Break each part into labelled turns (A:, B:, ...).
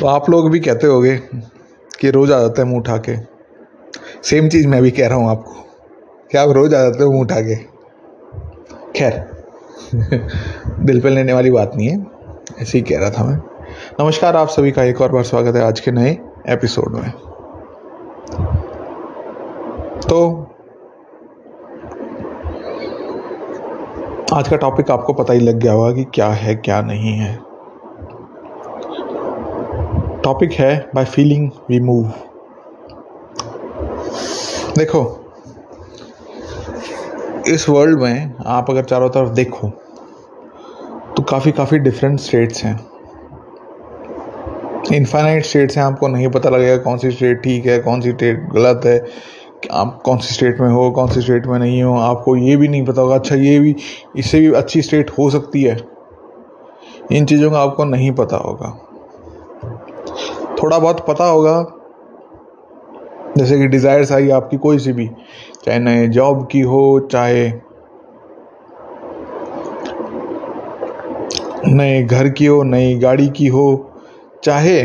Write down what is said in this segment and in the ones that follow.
A: तो आप लोग भी कहते होगे कि रोज़ आ जाते हैं मुँह उठा के सेम चीज़ मैं भी कह रहा हूँ आपको कि आप रोज़ आ जाते हो मुँह उठा के खैर, दिल पे लेने वाली बात नहीं है, ऐसे ही कह रहा था मैं। नमस्कार, आप सभी का एक और बार स्वागत है आज के नए एपिसोड में। तो आज का टॉपिक आपको पता ही लग गया होगा कि क्या है, क्या नहीं है। टॉपिक है बाय फीलिंग वी मूव देखो, इस वर्ल्ड में आप अगर चारों तरफ़ देखो तो काफ़ी काफ़ी डिफरेंट स्टेट्स हैं। इनफाइनाइट स्टेट्स हैं, आपको नहीं पता लगेगा कौन सी स्टेट ठीक है, कौन सी स्टेट गलत है आप कौन सी स्टेट में हो, कौन सी स्टेट में नहीं हो, आपको ये भी नहीं पता होगा। अच्छा ये भी, इससे भी अच्छी स्टेट हो सकती है। इन चीज़ों का आपको नहीं पता होगा। थोड़ा बहुत पता होगा। जैसे कि डिज़ायर्स आई आपकी कोई सी भी, चाहे नए जॉब की हो, चाहे नए घर की हो, नई गाड़ी की हो, चाहे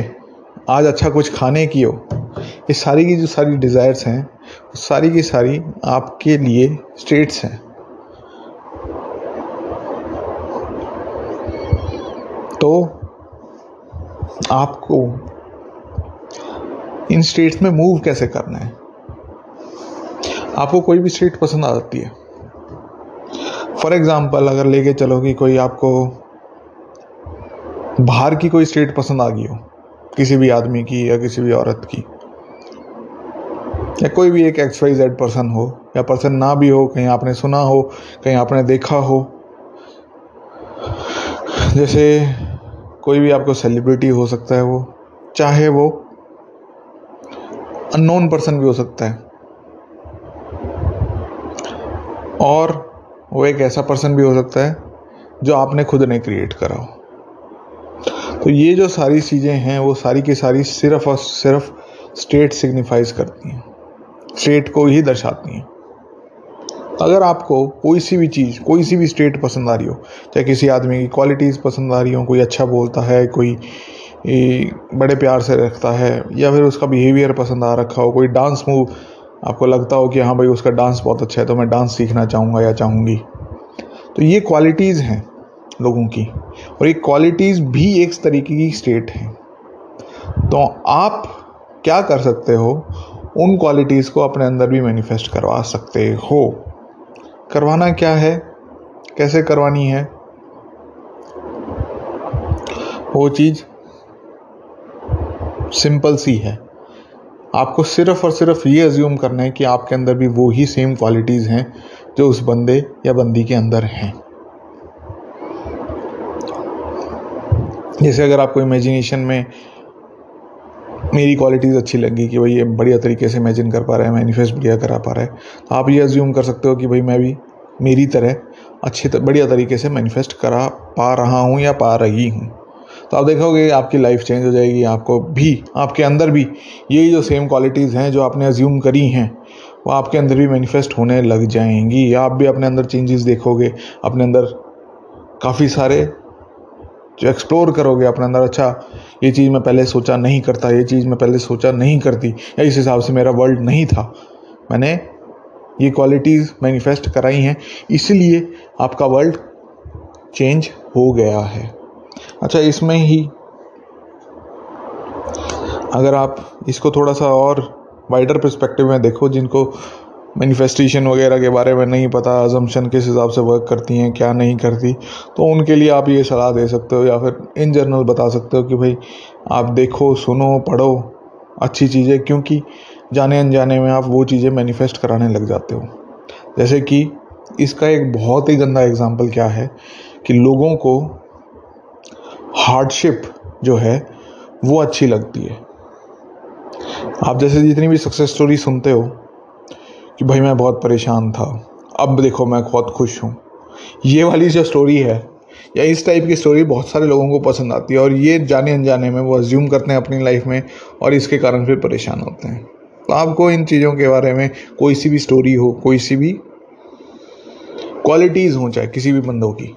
A: आज अच्छा कुछ खाने की हो, ये सारी की जो सारी डिज़ायर्स हैं सारी की सारी आपके लिए स्टेट्स हैं। तो आपको इन स्टेट्स में मूव कैसे करना है? आपको कोई भी स्टेट पसंद आ जाती है। फॉर एग्ज़ाम्पल अगर लेके चलो कि कोई आपको बाहर की कोई स्टेट पसंद आ गई हो, किसी भी आदमी की या किसी भी औरत की, या कोई भी एक एक्स वाई जेड पर्सन हो, या पर्सन ना भी हो, कहीं आपने सुना हो, कहीं आपने देखा हो, जैसे कोई भी आपको सेलिब्रिटी हो सकता है वो, चाहे वो अननोन पर्सन भी हो सकता है। और वो एक ऐसा पर्सन भी हो सकता है, जो आपने खुद ने क्रिएट करा हो। तो ये जो सारी चीज़ें हैं, वो सारी की सारी सिर्फ़ और सिर्फ़ स्टेट सिग्निफाइज करती हैं। स्टेट को ही दर्शाती हैं। अगर आपको कोई सी भी चीज़, कोई सी भी स्टेट पसंद आ रही हो, चाहे किसी आदमी की क्वालिटीज़ पसंद आ रही हो, कोई अच्छा बोलता है, कोई बड़े प्यार से रखता है, या फिर उसका बिहेवियर पसंद आ रखा हो, कोई डांस मूव आपको लगता हो कि हाँ भाई उसका डांस बहुत अच्छा है तो मैं डांस सीखना चाहूँगा या चाहूँगी। तो ये क्वालिटीज़ हैं लोगों की, और ये क्वालिटीज़ भी एक तरीके की स्टेट है। तो आप क्या कर सकते हो, उन क्वालिटीज़ को अपने अंदर भी मैनिफेस्ट करवा सकते हो। करवाना क्या है? कैसे करवानी है? वो चीज़ सिंपल सी है। आपको सिर्फ़ और सिर्फ़ ये अज्यूम करना है कि आपके अंदर भी वो ही सेम क्वालिटीज़ हैं जो उस बंदे या बंदी के अंदर हैं। जैसे अगर आपको इमेजिनेशन में मेरी क्वालिटीज़ अच्छी लगी कि भाई ये बढ़िया तरीके से इमेजिन कर पा रहा है मैनिफेस्ट बढ़िया करा पा रहा है तो आप ये अज्यूम कर सकते हो कि भाई मैं भी मेरी तरह अच्छी बढ़िया तरीके से मैनिफेस्ट करा पा रहा हूँ या पा रही हूँ। तो आप देखोगे आपकी लाइफ चेंज हो जाएगी, आपको भी, आपके अंदर भी यही जो सेम क्वालिटीज़ हैं जो आपने अज्यूम करी हैं, वो आपके अंदर भी मैनिफेस्ट होने लग जाएँगी। आप भी अपने अंदर चेंजेस देखोगे, अपने अंदर काफ़ी सारे जो एक्सप्लोर करोगे अपने अंदर अच्छा ये चीज़ मैं पहले सोचा नहीं करता, ये चीज़ मैं पहले सोचा नहीं करती, या इस हिसाब से मेरा वर्ल्ड नहीं था। मैंने ये क्वालिटीज़ मैनिफेस्ट कराई हैं, इसलिए आपका वर्ल्ड चेंज हो गया है। अच्छा इसमें ही अगर आप इसको थोड़ा सा और वाइडर पर्सपेक्टिव में देखो, जिनको मैनिफेस्टेशन वगैरह के बारे में नहीं पता अजम्पशन किस हिसाब से वर्क करती हैं, क्या नहीं करती तो उनके लिए आप ये सलाह दे सकते हो या फिर इन जनरल बता सकते हो कि भाई, आप देखो, सुनो, पढ़ो, अच्छी चीज़ें, क्योंकि जाने अनजाने में आप वो चीज़ें मैनिफेस्ट कराने लग जाते हो। जैसे कि इसका एक बहुत ही गंदा एग्ज़ाम्पल क्या है कि लोगों को हार्डशिप जो है, वो अच्छी लगती है। आप जैसे जितनी भी सक्सेस स्टोरी सुनते हो, कि भाई मैं बहुत परेशान था, अब देखो मैं बहुत खुश हूँ। ये वाली जो स्टोरी है, या इस टाइप की स्टोरी बहुत सारे लोगों को पसंद आती है, और ये जाने अनजाने में वो अज्यूम करते हैं अपनी लाइफ में, और इसके कारण फिर परेशान होते हैं। तो आपको इन चीज़ों के बारे में कोई सी भी स्टोरी हो, कोई सी भी क्वालिटीज़ हो, चाहे किसी भी बंदों की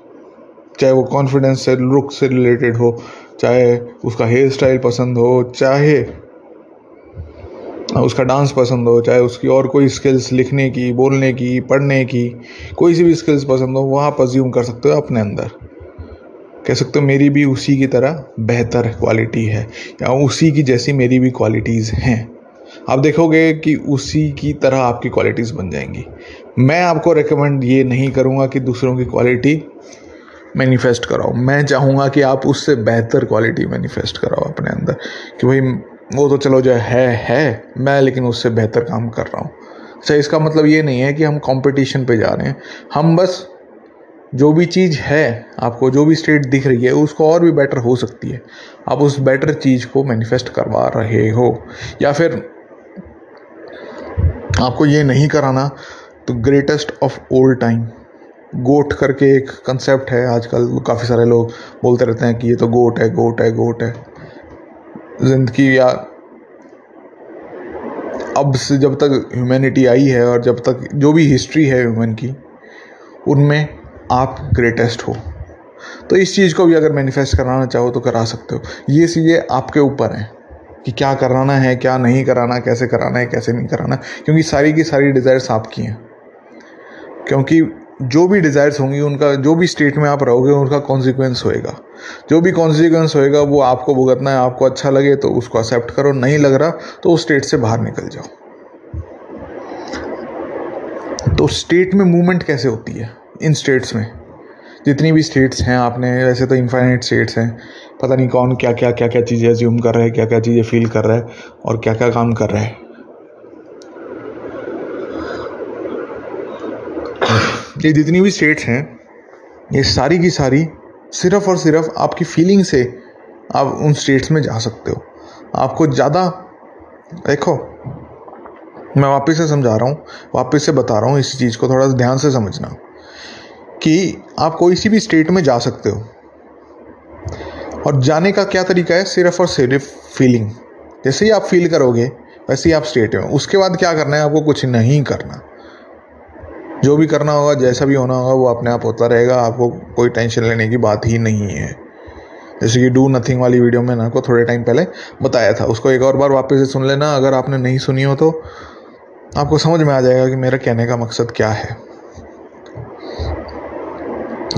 A: चाहे वो कॉन्फिडेंस से लुक से रिलेटेड हो, चाहे उसका हेयर स्टाइल पसंद हो, चाहे उसका डांस पसंद हो, चाहे उसकी और कोई स्किल्स लिखने की, बोलने की, पढ़ने की, कोई सी भी स्किल्स पसंद हो वो आप अज्यूम कर सकते हो अपने अंदर। कह सकते हो मेरी भी उसी की तरह बेहतर क्वालिटी है, या उसी की जैसी मेरी भी क्वालिटीज़ हैं। आप देखोगे कि उसी की तरह आपकी क्वालिटीज़ बन जाएँगी। मैं आपको रिकमेंड ये नहीं करूँगा कि दूसरों की क्वालिटी मैनिफेस्ट कराओ। मैं चाहूँगा कि आप उससे बेहतर क्वालिटी मैनिफेस्ट कराओ अपने अंदर कि भाई, वो तो चलो जो है है, मैं लेकिन उससे बेहतर काम कर रहा हूँ। अच्छा इसका मतलब ये नहीं है कि हम कंपटीशन पे जा रहे हैं। हम बस जो भी चीज़ है, आपको जो भी स्टेट दिख रही है, उसको और भी बेटर हो सकती है। आप उस बेटर चीज़ को मैनिफेस्ट करवा रहे हो। या फिर आपको ये नहीं कराना तो greatest of all time GOAT करके एक कंसेप्ट है आजकल। काफ़ी सारे लोग बोलते रहते हैं कि ये तो गोट है गोट है गोट है। ज़िंदगी या अब से जब तक ह्यूमैनिटी आई है और जब तक जो भी हिस्ट्री है ह्यूमन की, उनमें आप ग्रेटेस्ट हो। तो इस चीज़ को भी अगर मैनिफेस्ट कराना चाहो तो करा सकते हो। ये चीज़ें आपके ऊपर हैं कि क्या कराना है, क्या नहीं कराना, कैसे कराना है, कैसे नहीं कराना। क्योंकि सारी की सारी डिज़ायर्स आपकी हैं। क्योंकि जो भी डिज़ायर्स होंगी, उनका, जो भी स्टेट में आप रहोगे, उनका कॉन्सिक्वेंस होएगा। जो भी कॉन्सिक्वेंस होएगा, वो आपको भुगतना है, आपको अच्छा लगे तो उसको एक्सेप्ट करो। नहीं लग रहा तो उस स्टेट से बाहर निकल जाओ। तो स्टेट में मूवमेंट कैसे होती है? इन स्टेट्स में। जितनी भी स्टेट्स हैं आपने, वैसे तो इनफाइनाइट स्टेट्स हैं। पता नहीं कौन क्या क्या क्या क्या चीज़ें एज्यूम कर रहा है क्या क्या चीज़ें फील कर रहा है, और क्या क्या काम कर रहा है। ये जितनी भी स्टेट्स हैं, ये सारी की सारी सिर्फ़ और सिर्फ़ आपकी फीलिंग से आप उन स्टेट्स में जा सकते हो। आपको ज़्यादा, देखो, मैं वापस से समझा रहा हूँ, वापस से बता रहा हूँ इस चीज़ को, थोड़ा ध्यान से समझना कि आप कोई सी भी स्टेट में जा सकते हो और जाने का क्या तरीका है? सिर्फ़ और सिर्फ़ फीलिंग जैसे ही आप फील करोगे, वैसे ही आप स्टेट में उसके बाद क्या करना है? आपको कुछ नहीं करना। जो भी करना होगा, जैसा भी होना होगा, वो अपने आप होता रहेगा। आपको कोई टेंशन लेने की बात ही नहीं है। जैसे कि डू नथिंग वाली वीडियो में आपको थोड़े टाइम पहले बताया था। उसको एक और बार वापस से सुन लेना। अगर आपने नहीं सुनी हो तो आपको समझ में आ जाएगा कि मेरा कहने का मकसद क्या है।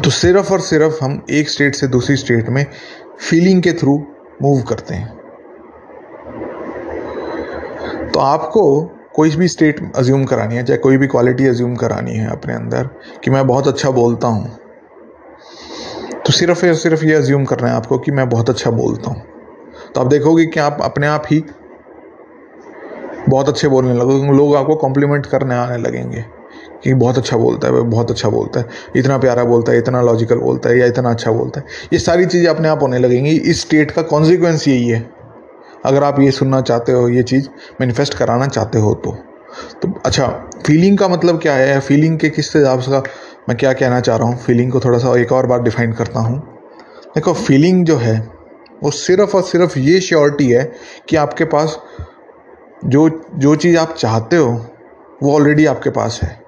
A: तो सिर्फ़ और सिर्फ़ हम एक स्टेट से दूसरी स्टेट में फीलिंग के थ्रू मूव करते हैं। तो आपको कोई भी स्टेट अज्यूम करानी है, चाहे कोई भी क्वालिटी अज्यूम करानी है अपने अंदर, कि मैं बहुत अच्छा बोलता हूँ तो सिर्फ़ या, सिर्फ़ ये अज्यूम करना है आपको कि मैं बहुत अच्छा बोलता हूँ। तो आप देखोगे कि आप अपने आप ही बहुत अच्छे बोलने लगोगे लोग आपको कॉम्प्लीमेंट करने आने लगेंगे कि बहुत अच्छा बोलता है, बहुत अच्छा बोलता है, इतना प्यारा बोलता है, इतना लॉजिकल बोलता है, या इतना अच्छा बोलता है। ये सारी चीज़ें अपने आप होने लगेंगी। इस स्टेट का कॉन्सिक्वेंस यही है। अगर आप ये सुनना चाहते हो, ये चीज़ मैनिफेस्ट कराना चाहते हो तो। तो अच्छा फीलिंग का मतलब क्या है? फीलिंग के किस हिसाब से मैं क्या कहना चाह रहा हूँ? फीलिंग को थोड़ा सा एक और बार डिफाइन करता हूँ। देखो फीलिंग जो है, वो सिर्फ़ और सिर्फ़ ये श्योरिटी है कि आपके पास जो जो चीज़ आप चाहते हो, वो ऑलरेडी आपके पास है।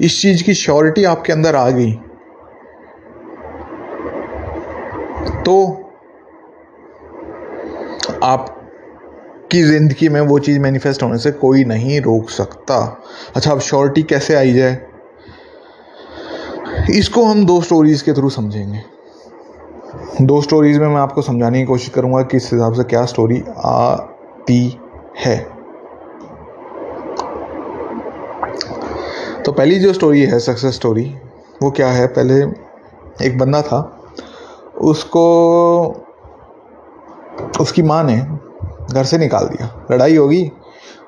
A: इस चीज़ की श्योरिटी आपके अंदर आ गई। तो आप की ज़िंदगी में वो चीज़ मैनिफेस्ट होने से कोई नहीं रोक सकता। अच्छा अब श्योरिटी कैसे आई जाए? इसको हम दो स्टोरीज़ के थ्रू समझेंगे। दो स्टोरीज़ में मैं आपको समझाने की कोशिश करूँगा कि इस हिसाब से क्या स्टोरी आती है। तो पहली जो स्टोरी है सक्सेस स्टोरी वो क्या है? पहले एक बंदा था, उसको, उसकी माँ ने घर से निकाल दिया। लड़ाई होगी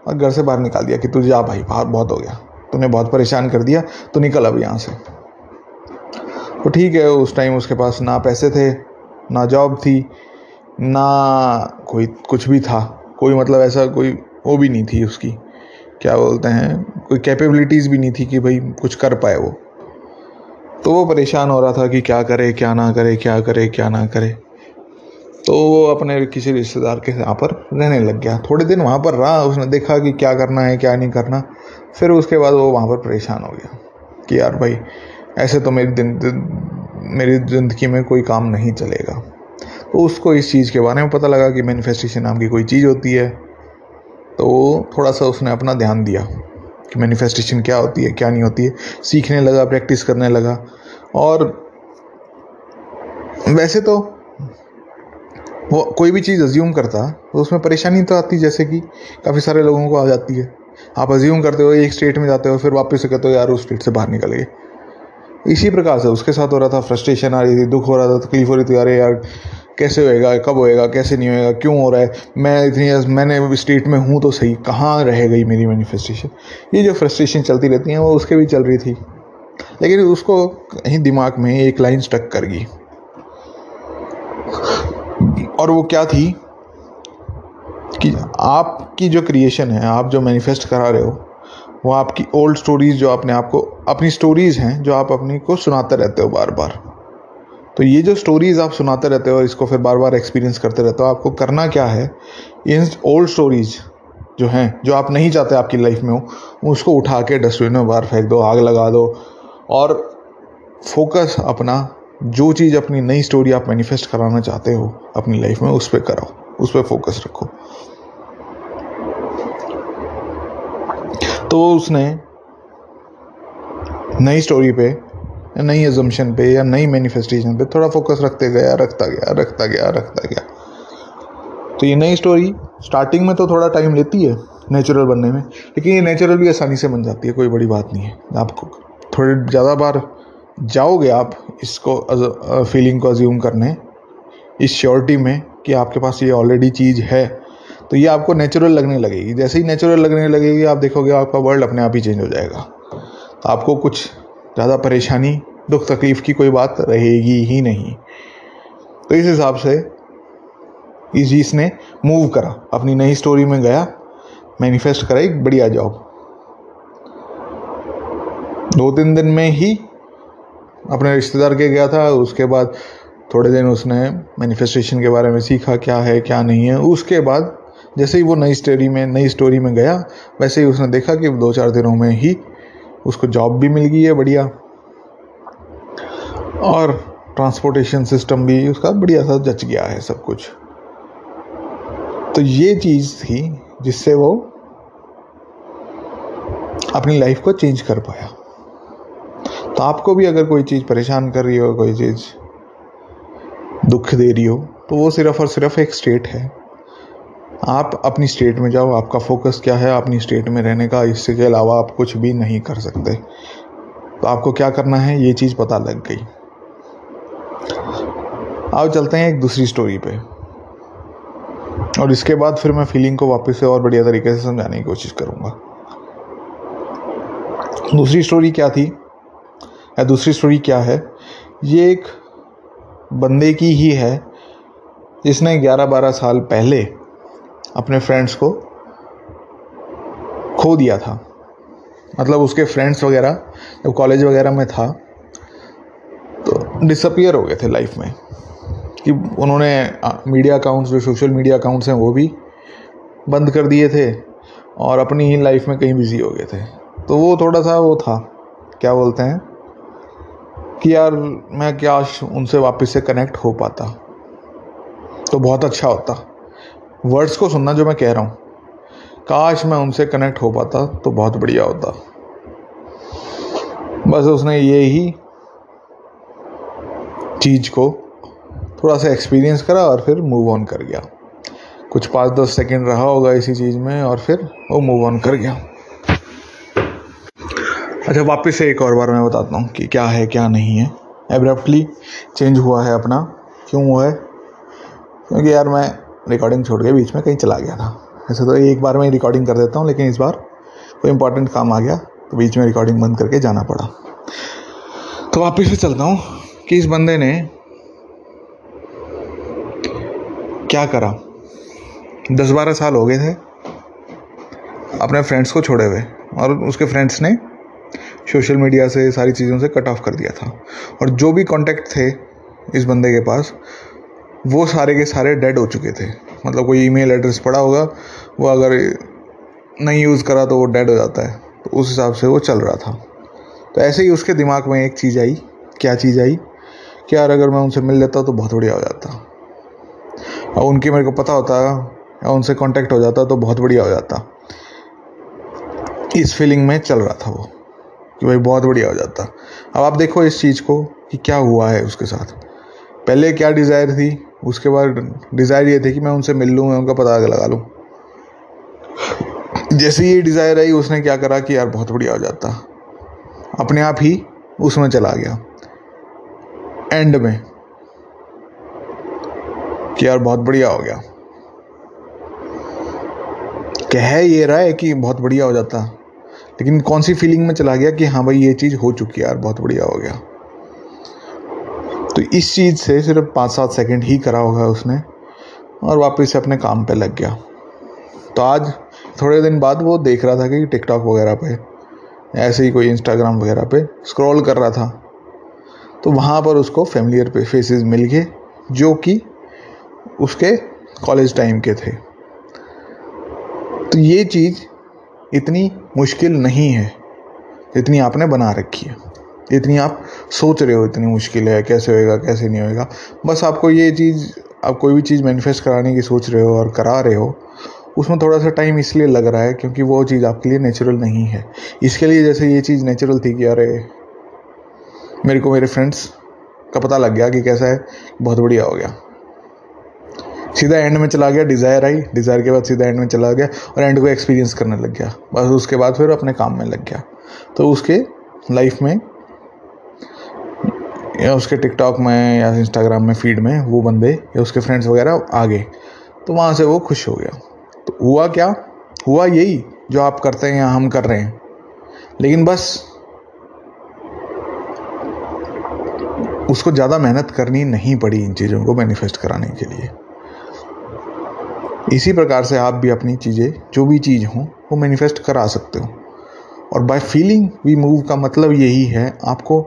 A: और घर से बाहर निकाल दिया कि तू जा भाई, बाहर बहुत हो गया। तूने बहुत परेशान कर दिया तो निकल अब यहाँ से। तो ठीक है, उस टाइम उसके पास ना पैसे थे, ना जॉब थी, ना कोई कुछ भी था। कोई मतलब ऐसा कोई वो भी नहीं थी उसकी। क्या बोलते हैं, कोई कैपेबिलिटीज़ भी नहीं थी कि भाई कुछ कर पाए वो। तो वो परेशान हो रहा था कि क्या करे, क्या ना करे, क्या करे, क्या ना करे। तो वो अपने किसी रिश्तेदार के यहाँ पर रहने लग गया। थोड़े दिन वहाँ पर रहा उसने देखा कि क्या करना है क्या नहीं करना। फिर उसके बाद वो वहाँ पर परेशान हो गया कि यार भाई ऐसे तो मेरी दिन, दिन मेरी ज़िंदगी में कोई काम नहीं चलेगा। तो उसको इस चीज़ के बारे में पता लगा कि मैनिफेस्टेशन नाम की कोई चीज़ होती है। तो थोड़ा सा उसने अपना ध्यान दिया कि मैनिफेस्टेशन क्या होती है क्या नहीं होती है। सीखने लगा प्रैक्टिस करने लगा। और वैसे तो वो कोई भी चीज़ अज्यूम करता तो उसमें परेशानी तो आती जैसे कि काफ़ी सारे लोगों को आ जाती है। आप अज्यूम करते हो, एक स्टेट में जाते हो, फिर वापस से कहते हो, यार, उस स्टेट से बाहर निकल गए। इसी प्रकार से उसके साथ हो रहा था फ्रस्ट्रेशन आ रही थी, दुख हो रहा था, तकलीफ़ हो रही थी, अरे यार, कैसे होएगा, कब होएगा, कैसे नहीं होएगा, क्यों हो रहा है? मैं इतनी मैंने स्टेट में हूँ तो सही, कहाँ रह गई मेरी मैनिफेस्टेशन ये जो फ्रस्ट्रेशन चलती रहती हैं, वो उसके भी चल रही थी। लेकिन उसको कहीं दिमाग में एक लाइन स्टक कर गई। और वो क्या थी? कि आपकी जो क्रिएशन है, आप जो मैनिफेस्ट करा रहे हो, वो आपकी ओल्ड स्टोरीज जो आपने आपको, अपनी स्टोरीज हैं जो आप अपनी को सुनाते रहते हो बार बार तो ये जो स्टोरीज आप सुनाते रहते हो और इसको फिर बार बार एक्सपीरियंस करते रहते हो, आपको करना क्या है? इन ओल्ड स्टोरीज जो हैं, जो आप नहीं चाहते आपकी लाइफ में हो, उसको उठा के डस्टबिन में बाहर फेंक दो, आग लगा दो और फोकस अपना जो चीज़ अपनी नई स्टोरी आप मैनिफेस्ट कराना चाहते हो, अपनी लाइफ में, उस पर कराओ, उस पर फोकस रखो। तो उसने नई स्टोरी पे नई एजम्पन पे, या नई मैनिफेस्टेशन पे थोड़ा फोकस रखते गया, रखता गया रखता गया रखता गया। तो ये नई स्टोरी स्टार्टिंग में तो थोड़ा टाइम लेती है नेचुरल बनने में, लेकिन ये नेचुरल भी आसानी से बन जाती है, कोई बड़ी बात नहीं है। आपको थोड़े, ज़्यादा बार जाओगे आप इसको फीलिंग को अज्यूम करने इस श्योरिटी में कि आपके पास ये ऑलरेडी चीज़ है तो ये आपको नेचुरल लगने लगेगी। जैसे ही नेचुरल लगने लगेगी, आप देखोगे आपका वर्ल्ड अपने आप ही चेंज हो जाएगा। तो आपको कुछ ज़्यादा परेशानी, दुख तकलीफ़ की कोई बात रहेगी ही नहीं। तो इस हिसाब से इस चीज़ ने मूव करा। अपनी नई स्टोरी में गया मैनिफेस्ट करा, एक बढ़िया जॉब दो तीन दिन में ही अपने रिश्तेदार के गया था, उसके बाद थोड़े दिन उसने मैनिफेस्टेशन के बारे में सीखा क्या है, क्या नहीं है। उसके बाद जैसे ही वो नई स्टोरी में, नई स्टोरी में गया, वैसे ही उसने देखा कि दो चार दिनों में ही उसको जॉब भी मिल गई है बढ़िया। और ट्रांसपोर्टेशन सिस्टम भी उसका बढ़िया सा जच गया है सब कुछ। तो ये चीज़ थी जिससे वो अपनी लाइफ को चेंज कर पाया। तो आपको भी अगर कोई चीज़ परेशान कर रही हो, कोई चीज़ दुख दे रही हो तो वो सिर्फ़ और सिर्फ़ एक स्टेट है। आप अपनी स्टेट में जाओ, आपका फोकस क्या है अपनी स्टेट में रहने का इसके अलावा आप कुछ भी नहीं कर सकते। तो आपको क्या करना है, ये चीज़ पता लग गई। अब चलते हैं एक दूसरी स्टोरी पे। और इसके बाद फिर मैं फीलिंग को वापस से और बढ़िया तरीके से समझाने की कोशिश करूँगा। दूसरी स्टोरी क्या थी? या दूसरी स्टोरी क्या है? ये एक बंदे की ही है, जिसने 11-12 साल पहले अपने फ्रेंड्स को खो दिया था। मतलब उसके फ्रेंड्स वगैरह, जब कॉलेज वगैरह में था तो डिसअपियर हो गए थे लाइफ में। कि उन्होंने मीडिया अकाउंट्स जो सोशल मीडिया अकाउंट्स हैं, वो भी बंद कर दिए थे और अपनी ही लाइफ में कहीं बिज़ी हो गए थे। तो वो थोड़ा सा वो था, क्या बोलते हैं? कि यार मैं क्या उनसे वापस से कनेक्ट हो पाता। तो बहुत अच्छा होता। वर्ड्स को सुनना जो मैं कह रहा हूँ। काश मैं उनसे कनेक्ट हो पाता तो बहुत बढ़िया होता। बस उसने ये ही चीज़ को थोड़ा सा एक्सपीरियंस करा और फिर मूव ऑन कर गया। कुछ पाँच दस सेकंड रहा होगा इसी चीज़ में और फिर वो मूव ऑन कर गया। अच्छा वापस से एक और बार मैं बताता हूँ कि क्या है, क्या नहीं है। एब्रप्टली चेंज हुआ है अपना। क्यों हुआ है? क्योंकि यार मैं रिकॉर्डिंग छोड़ के बीच में कहीं चला गया था। ऐसे तो एक बार मैं रिकॉर्डिंग कर देता हूँ, लेकिन इस बार कोई इंपॉर्टेंट काम आ गया तो बीच में रिकॉर्डिंग बंद करके जाना पड़ा। तो वापस से चलता हूँ कि इस बंदे ने क्या करा? दस बारह साल हो गए थे अपने फ्रेंड्स को छोड़े हुए, और उसके फ्रेंड्स ने सोशल मीडिया से, सारी चीज़ों से कट ऑफ़ कर दिया था। और जो भी कांटेक्ट थे इस बंदे के पास, वो सारे के सारे डेड हो चुके थे। मतलब कोई ईमेल एड्रेस पड़ा होगा, वो अगर नहीं यूज़ करा तो वो डेड हो जाता है। तो उस हिसाब से वो चल रहा था। तो ऐसे ही उसके दिमाग में एक चीज़ आई। क्या चीज़ आई? कि यार अगर मैं उनसे मिल लेता तो बहुत बढ़िया हो जाता। और उनके मेरे को पता होता, या उनसे कांटेक्ट हो जाता तो बहुत बढ़िया हो जाता। इस फीलिंग में चल रहा था वो। कि भाई बहुत बढ़िया हो जाता। अब आप देखो इस चीज़ को कि क्या हुआ है उसके साथ। पहले क्या डिज़ायर थी? उसके बाद डिज़ायर ये थी कि मैं उनसे मिल लूँ, मैं उनका पता लगा लूँ। जैसे ये डिज़ायर आई, उसने क्या करा कि यार बहुत बढ़िया हो जाता। अपने आप ही उसमें चला गया। एंड में। कि यार बहुत बढ़िया हो गया। कह ये रहा है कि बहुत बढ़िया हो जाता। लेकिन कौन सी फीलिंग में चला गया कि हाँ भाई ये चीज़ हो चुकी है यार, बहुत बढ़िया हो गया। तो इस चीज़ से सिर्फ़ पाँच सात सेकंड ही करा होगा उसने और वापस अपने काम पे लग गया। तो आज थोड़े दिन बाद वो देख रहा था कि टिकटॉक वगैरह पे, ऐसे ही कोई इंस्टाग्राम वगैरह पे स्क्रॉल कर रहा था। तो वहाँ पर उसको फेमिलियर पे फेसेस मिल गए, जो कि उसके कॉलेज टाइम के थे। तो ये चीज़ इतनी मुश्किल नहीं है। जितनी आपने बना रखी है। इतनी आप सोच रहे हो इतनी मुश्किल है, कैसे होएगा, कैसे नहीं होएगा। बस आपको ये चीज़, आप कोई भी चीज़ मैनिफेस्ट कराने की सोच रहे हो और करा रहे हो, उसमें थोड़ा सा टाइम इसलिए लग रहा है क्योंकि वो चीज़ आपके लिए नेचुरल नहीं है। इसके लिए जैसे ये चीज़ नेचुरल थी कि अरे, मेरे को मेरे फ्रेंड्स का पता लग गया कि कैसा है, बहुत बढ़िया हो गया। सीधा एंड में चला गया डिज़ायर आई। डिज़ायर के बाद सीधा एंड में चला गया और एंड को एक्सपीरियंस करने लग गया। बस उसके बाद फिर अपने काम में लग गया। तो उसके लाइफ में या उसके टिकटॉक में या इंस्टाग्राम में फ़ीड में वो बंदे या उसके फ्रेंड्स वगैरह आ गए तो वहाँ से वो खुश हो गया। तो हुआ क्या? हुआ यही, जो आप करते हैं या हम कर रहे हैं। लेकिन बस उसको ज़्यादा मेहनत करनी नहीं पड़ी इन चीज़ों को मैनिफेस्ट कराने के लिए। इसी प्रकार से आप भी अपनी चीज़ें, जो भी चीज़ हो, वो मैनिफेस्ट करा सकते हो। और बाय फीलिंग वी मूव का मतलब यही है, आपको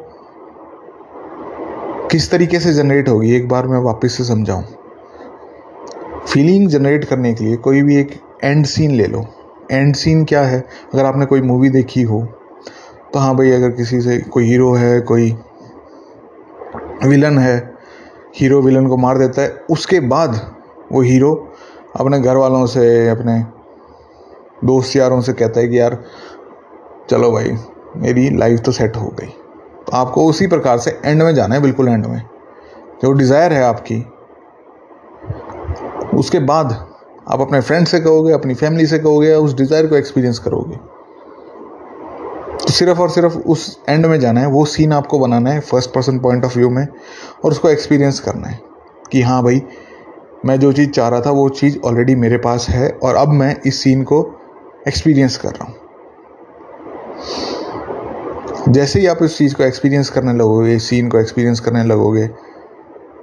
A: किस तरीके से जनरेट होगी, एक बार मैं वापस से समझाऊं। फीलिंग जनरेट करने के लिए कोई भी एक एंड सीन ले लो। एंड सीन क्या है? अगर आपने कोई मूवी देखी हो तो हाँ भाई, अगर किसी से कोई हीरो है, कोई विलन है हीरो विलन को मार देता है, उसके बाद वो हीरो अपने घर वालों से, अपने दोस्त यारों से कहता है कि यार, चलो भाई, मेरी लाइफ तो सेट हो गई। तो आपको उसी प्रकार से एंड में जाना है, बिल्कुल एंड में। जो डिज़ायर है आपकी, उसके बाद आप अपने फ्रेंड से कहोगे, अपनी फैमिली से कहोगे उस डिज़ायर को एक्सपीरियंस करोगे। तो सिर्फ़ और सिर्फ़ उस एंड में जाना है, वो सीन आपको बनाना है first person point of view में, और उसको एक्सपीरियंस करना है कि हाँ भाई मैं जो चीज़ चाह रहा था, वो चीज़ ऑलरेडी मेरे पास है और अब मैं इस सीन को एक्सपीरियंस कर रहा हूँ। जैसे ही आप इस चीज़ को एक्सपीरियंस करने लगोगे इस सीन को एक्सपीरियंस करने लगोगे,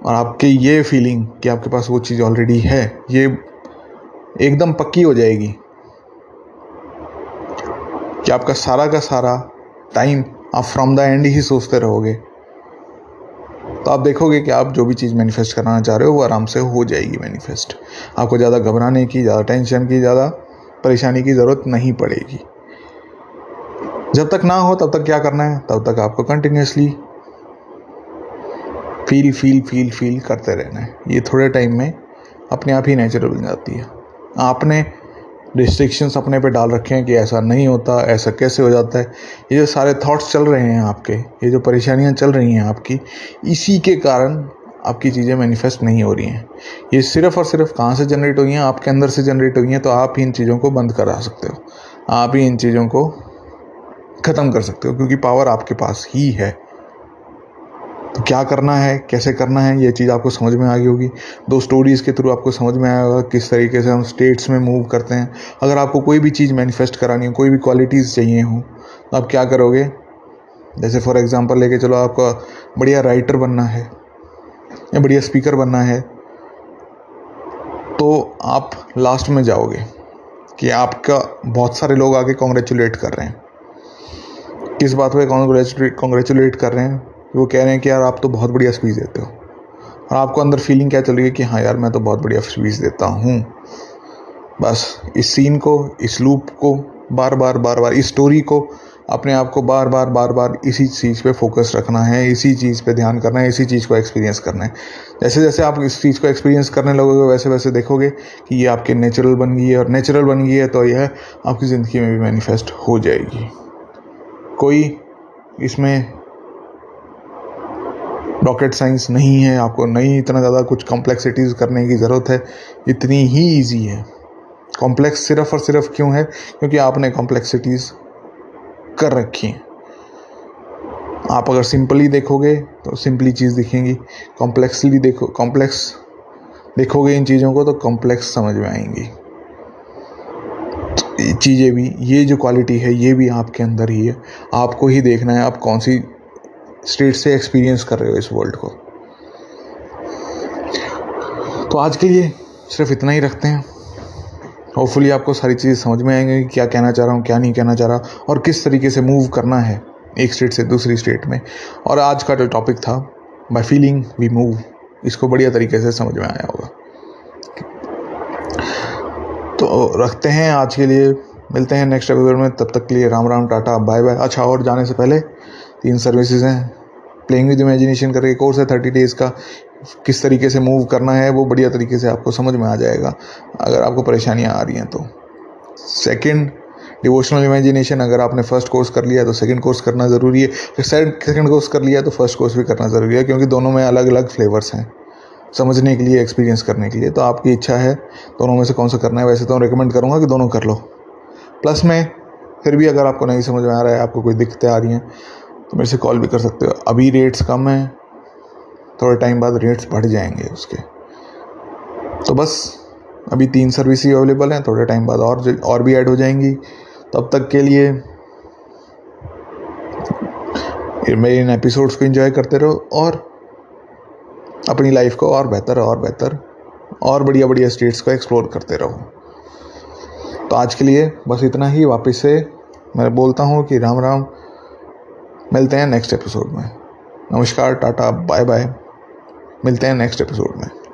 A: और आपके ये फीलिंग कि आपके पास वो चीज़ ऑलरेडी है, ये एकदम पक्की हो जाएगी कि आपका सारा का सारा टाइम आप फ्रॉम द एंड ही सोचते रहोगे। तो आप देखोगे कि आप जो भी चीज़ मैनिफेस्ट कराना चाह रहे हो, वो आराम से हो जाएगी मैनिफेस्ट आपको ज़्यादा घबराने की, ज़्यादा टेंशन की, ज़्यादा परेशानी की ज़रूरत नहीं पड़ेगी। जब तक ना हो, तब तक क्या करना है? तब तक आपको continuously feel feel feel feel करते रहना है। ये थोड़े टाइम में अपने आप ही नेचुरल बन जाती है। आपने रिस्ट्रिक्शंस अपने पे डाल रखे हैं कि ऐसा नहीं होता, ऐसा कैसे हो जाता है? ये जो सारे थॉट्स चल रहे हैं आपके, ये जो परेशानियाँ चल रही हैं आपकी, इसी के कारण आपकी चीज़ें मैनिफेस्ट नहीं हो रही हैं। ये सिर्फ़ और सिर्फ़ कहाँ से जनरेट हुई हैं? आपके अंदर से जनरेट हुई हैं तो आप ही इन चीज़ों को बंद करा सकते हो। आप ही इन चीज़ों को ख़त्म कर सकते हो, क्योंकि पावर आपके पास ही है। क्या करना है, कैसे करना है, ये चीज़ आपको समझ में आ गई होगी। दो स्टोरीज़ के थ्रू आपको समझ में आया होगा किस तरीके से हम स्टेट्स में मूव करते हैं। अगर आपको कोई भी चीज़ मैनिफेस्ट करानी हो, कोई भी क्वालिटीज़ चाहिए हो तो आप क्या करोगे? जैसे फॉर एग्ज़ाम्पल लेके चलो, आपका बढ़िया राइटर बनना है या बढ़िया स्पीकर बनना है तो आप लास्ट में जाओगे कि आपका बहुत सारे लोग आके कॉन्ग्रेचुलेट कर रहे हैं। किस बात पे कॉन्ग्रेचुलेट कॉन्ग्रेचुलेट कर रहे हैं? वो कह रहे हैं कि यार आप तो बहुत बढ़िया स्पीच देते हो। और आपको अंदर फीलिंग क्या चल रही है कि हाँ यार मैं तो बहुत बढ़िया स्पीच देता हूँ। बस इस सीन को, इस लूप को, बार बार बार बार, इस स्टोरी को अपने आप को बार बार बार बार इसी चीज़ पे फोकस रखना है, इसी चीज़ पे ध्यान करना है, इसी चीज़ को एक्सपीरियंस करना है। जैसे जैसे आप इस चीज़ को एक्सपीरियंस करने लगोगे, वैसे वैसे देखोगे कि ये आपके नेचुरल बन गई है और नेचुरल बन गई है तो यह आपकी ज़िंदगी में भी मैनिफेस्ट हो जाएगी। कोई इसमें रॉकेट साइंस नहीं है, आपको नहीं इतना ज़्यादा कुछ कॉम्प्लेक्सिटीज़ करने की ज़रूरत है, इतनी ही ईजी है। कॉम्प्लेक्स सिर्फ़ और सिर्फ़ क्यों है? क्योंकि आपने कॉम्प्लेक्सिटीज़ कर रखी हैं। आप अगर सिंपली देखोगे तो सिंपली चीज़ दिखेंगी। कॉम्प्लेक्सली देखो कॉम्प्लेक्स देखोगे इन चीज़ों को तो कॉम्प्लेक्स समझ में आएँगी। चीज़ें भी, ये जो क्वालिटी है, ये भी आपके अंदर ही है। आपको ही देखना है, आप कौन सी स्टेट से एक्सपीरियंस कर रहे हो इस वर्ल्ड को। तो आज के लिए सिर्फ़ इतना ही रखते हैं। होपफुली आपको सारी चीज़ें समझ में आएँगे कि क्या कहना चाह रहा हूँ, क्या नहीं कहना चाह रहा और किस तरीके से मूव करना है एक स्टेट से दूसरी स्टेट में। और आज का जो टॉपिक था बाय फीलिंग वी मूव इसको बढ़िया तरीके से समझ में आया होगा। तो रखते हैं आज के लिए। मिलते हैं नेक्स्ट एपिसोड में। तब तक के लिए Ram Ram, tata bye bye अच्छा और जाने से पहले तीन सर्विसेज़ हैं। प्लेइंग विद इमेजिनेशन करके कोर्स है थर्टी डेज़ का। किस तरीके से मूव करना है, वो बढ़िया तरीके से आपको समझ में आ जाएगा, अगर आपको परेशानियाँ आ रही हैं तो। सेकंड डिवोशनल इमेजिनेशन अगर आपने फ़र्स्ट कोर्स कर लिया तो सेकंड कोर्स करना ज़रूरी है। सेकंड कोर्स कर लिया तो फ़र्स्ट कोर्स भी करना ज़रूरी है, क्योंकि दोनों में अलग अलग फ्लेवर्स हैं। समझने के लिए एक्सपीरियंस करने के लिए। तो आपकी इच्छा है, दोनों में से कौन सा करना है, वैसे तो मैं रिकमेंड करूँगा कि दोनों कर लो। प्लस में, फिर भी अगर आपको नहीं समझ में आ रहा है, आपको कोई दिक्कतें आ रही हैं तो मेरे से कॉल भी कर सकते हो। अभी रेट्स कम हैं, थोड़े टाइम बाद रेट्स बढ़ जाएँगे उसके। तो बस, अभी तीन सर्विस ही अवेलेबल हैं, थोड़े टाइम बाद और और भी ऐड हो जाएँगी। तब तक के लिए मेरे इन एपिसोड्स को एंजॉय करते रहो और अपनी लाइफ को और बेहतर और बेहतर, और बढ़िया बढ़िया स्टेट्स को एक्सप्लोर करते रहो। तो आज के लिए बस इतना ही। वापस से मैं बोलता हूँ कि राम राम। मिलते हैं नेक्स्ट एपिसोड में। नमस्कार टाटा बाय बाय मिलते हैं नेक्स्ट एपिसोड में।